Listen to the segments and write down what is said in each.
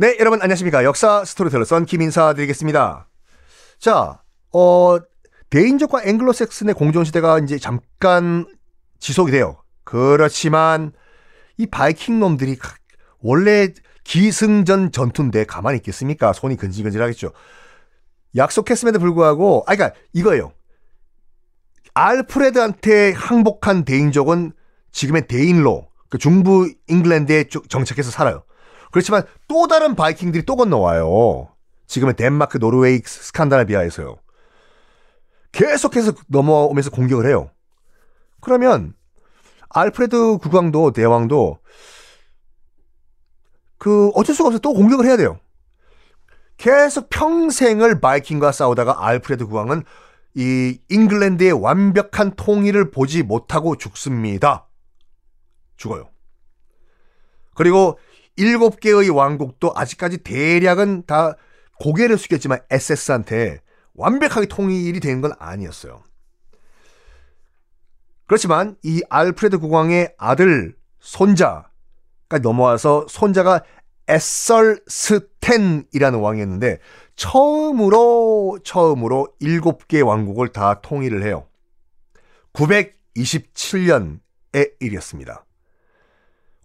네, 여러분 안녕하십니까. 역사 스토리텔러 썬킴 인사드리겠습니다. 자, 어, 데인족과 앵글로색슨의 공존시대가 이제 잠깐 지속이 돼요. 그렇지만 이 바이킹 놈들이 원래 기승전 전투인데 가만히 있겠습니까? 손이 근질근질하겠죠. 약속했음에도 불구하고, 아, 그니까 이거예요. 알프레드한테 항복한 대인족은 지금의 대인로, 그 중부 잉글랜드에 정착해서 살아요. 그렇지만 또 다른 바이킹들이 또 건너와요. 지금은 덴마크, 노르웨이, 스칸다나비아에서요. 계속해서 넘어오면서 공격을 해요. 그러면 알프레드 국왕도 대왕도 그 어쩔 수가 없어 또 공격을 해야 돼요. 계속 평생을 바이킹과 싸우다가 알프레드 국왕은 이 잉글랜드의 완벽한 통일을 보지 못하고 죽습니다. 죽어요. 그리고 일곱 개의 왕국도 아직까지 대략은 다 고개를 숙였지만 SS한테 완벽하게 통일이 되는 건 아니었어요. 그렇지만 이 알프레드 국왕의 아들 손자가 넘어와서 손자가 에썰 스텐이라는 왕이었는데 처음으로 처음으로 일곱 개 왕국을 다 통일을 해요. 927년의 일이었습니다.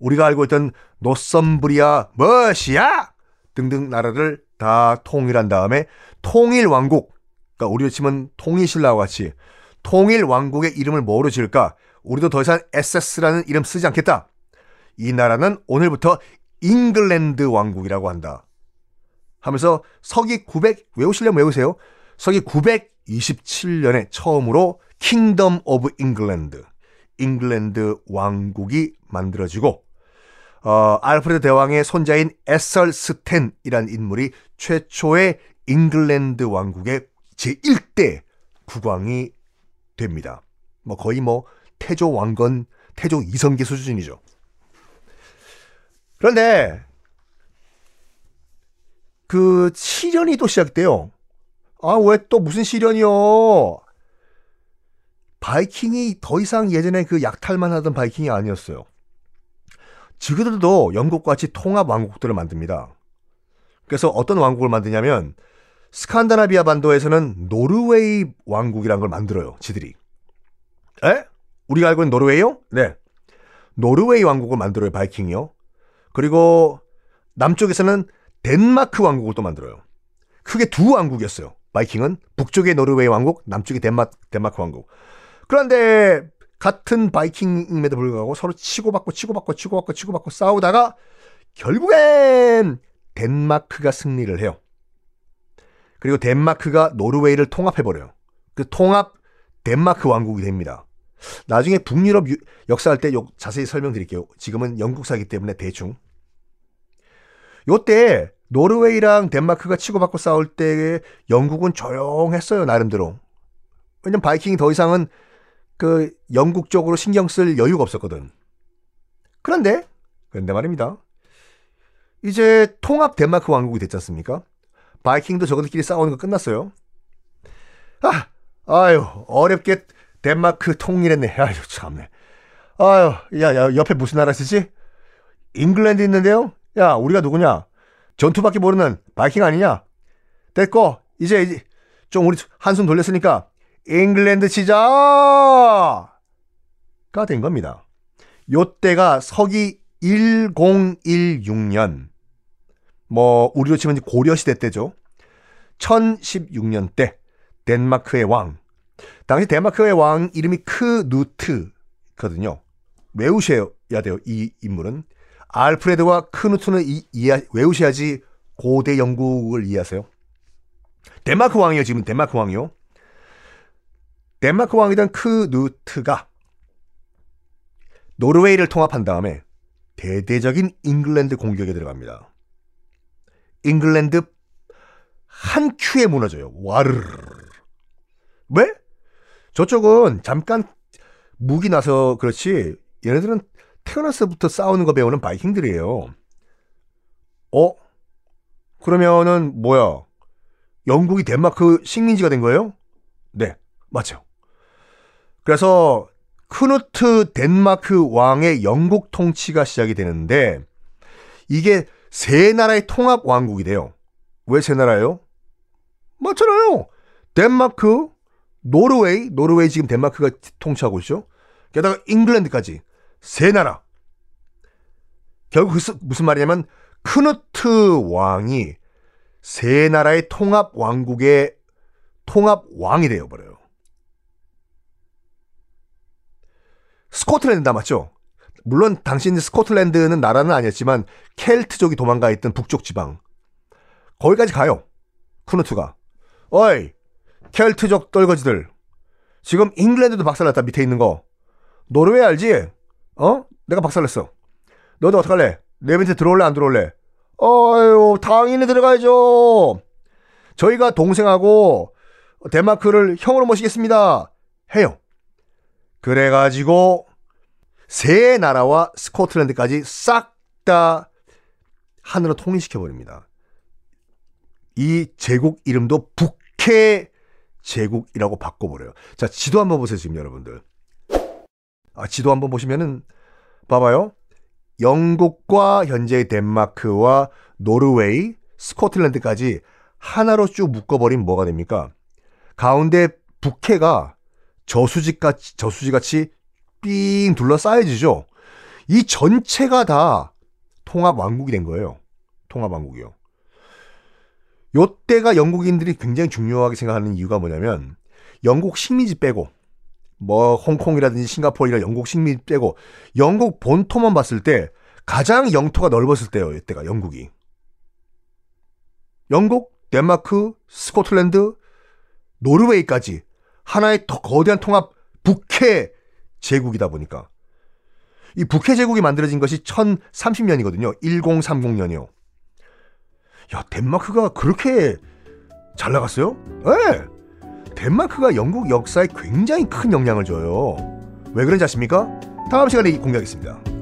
우리가 알고 있던 노썸브리아, 머시아 등등 나라를 다 통일한 다음에 통일 왕국, 그러니까 우리로 치면 통일신라와 같이 통일 왕국의 이름을 뭐로 지을까? 우리도 더 이상 SS라는 이름 쓰지 않겠다. 이 나라는 오늘부터 잉글랜드 왕국이라고 한다. 하면서 서기 900 외우시려면 외우세요. 서기 927년에 처음으로 Kingdom of England, 잉글랜드 왕국이 만들어지고 어, 알프레드 대왕의 손자인 애설스탠이란 인물이 최초의 잉글랜드 왕국의 제1대 국왕이 됩니다. 뭐 거의 뭐 태조 왕건, 태조 이성계 수준이죠. 그런데 그 시련이 또 시작돼요. 아, 왜 또 무슨 시련이요? 바이킹이 더 이상 예전에 그 약탈만 하던 바이킹이 아니었어요. 지그들도 영국과 같이 통합 왕국들을 만듭니다. 그래서 어떤 왕국을 만드냐면 스칸다나비아 반도에서는 노르웨이 왕국이라는 걸 만들어요. 지들이. 에? 우리가 알고 있는 노르웨이요? 네. 노르웨이 왕국을 만들어요. 바이킹이요. 그리고 남쪽에서는 덴마크 왕국을 또 만들어요. 크게 두 왕국이었어요. 바이킹은 북쪽의 노르웨이 왕국, 남쪽의 덴마, 덴마크 왕국. 그런데 같은 바이킹임에도 불구하고 서로 치고받고 치고받고 치고받고 치고받고 싸우다가 결국엔 덴마크가 승리를 해요. 그리고 덴마크가 노르웨이를 통합해버려요. 그 통합 덴마크 왕국이 됩니다. 나중에 북유럽 역사할 때 자세히 설명드릴게요. 지금은 영국사기 때문에 대충. 요때 노르웨이랑 덴마크가 치고받고 싸울 때 영국은 조용했어요, 나름대로. 왜냐면 바이킹이 더 이상은 그 영국 쪽으로 신경 쓸 여유가 없었거든. 그런데 그런데 말입니다. 이제 통합 덴마크 왕국이 됐지 않습니까? 바이킹도 저것들끼리 싸우는 거 끝났어요. 아, 아유 어렵게 덴마크 통일했네. 아유 참네. 아유, 야, 야 옆에 무슨 나라 있지? 잉글랜드 있는데요. 야, 우리가 누구냐? 전투밖에 모르는 바이킹 아니냐? 됐고 이제 좀 우리 한숨 돌렸으니까 잉글랜드 치자가 된 겁니다. 요때가 서기 1016년 뭐 우리로 치면 고려 시대 때죠. 1016년 때 덴마크의 왕. 당시 덴마크의 왕 이름이 크누트거든요. 외우셔야 돼요. 이 인물은 알프레드와 크누트는 이, 이, 외우셔야지 고대 영국을 이해하세요. 덴마크 왕이요. 지금 덴마크 왕이요. 덴마크 왕이던 크누트가 노르웨이를 통합한 다음에 대대적인 잉글랜드 공격에 들어갑니다. 잉글랜드 한 큐에 무너져요. 와르르. 왜? 저쪽은 잠깐 무기 놔서 그렇지 얘네들은 태어나서부터 싸우는 거 배우는 바이킹들이에요. 어? 그러면은 뭐야? 영국이 덴마크 식민지가 된 거예요? 네, 맞죠. 그래서 크누트 덴마크 왕의 영국 통치가 시작이 되는데 이게 세 나라의 통합 왕국이 돼요. 왜 세 나라예요? 맞잖아요. 덴마크, 노르웨이, 노르웨이 지금 덴마크가 통치하고 있죠. 게다가 잉글랜드까지 세 나라. 결국 그 무슨 말이냐면 크누트 왕이 세 나라의 통합 왕국의 통합 왕이 되어 버려요. 스코틀랜드 남았죠. 물론 당신 스코틀랜드는 나라는 아니었지만 켈트족이 도망가 있던 북쪽 지방 거기까지 가요. 크누트가 어이 켈트족 떨거지들 지금 잉글랜드도 박살났다 밑에 있는 거 노르웨이 알지? 어? 내가 박살냈어. 너도 어떡할래? 내 밑에 들어올래 안 들어올래? 어유 당연히 들어가야죠. 저희가 동생하고 덴마크를 형으로 모시겠습니다. 해요. 그래가지고 세 나라와 스코틀랜드까지 싹 다 하늘로 통일시켜 버립니다. 이 제국 이름도 북해 제국이라고 바꿔버려요. 자, 지도 한번 보세요, 지금 여러분들. 아, 지도 한번 보시면은, 봐봐요. 영국과 현재의 덴마크와 노르웨이, 스코틀랜드까지 하나로 쭉 묶어버린 뭐가 됩니까? 가운데 북해가 저수지 같이, 저수지 같이 삥 둘러싸여지죠? 이 전체가 다 통합 왕국이 된 거예요. 통합 왕국이요. 요때가 영국인들이 굉장히 중요하게 생각하는 이유가 뭐냐면 영국 식민지 빼고 뭐 홍콩이라든지 싱가포르나 영국 식민지 빼고 영국 본토만 봤을 때 가장 영토가 넓었을 때요. 이때가 영국이. 영국, 덴마크, 스코틀랜드, 노르웨이까지 하나의 더 거대한 통합 북해 제국이다 보니까 이 북해 제국이 만들어진 것이 1030년이거든요. 1030년이요. 야, 덴마크가 그렇게 잘 나갔어요? 네. 덴마크가 영국 역사에 굉장히 큰 영향을 줘요. 왜 그런지 아십니까? 다음 시간에 공개하겠습니다.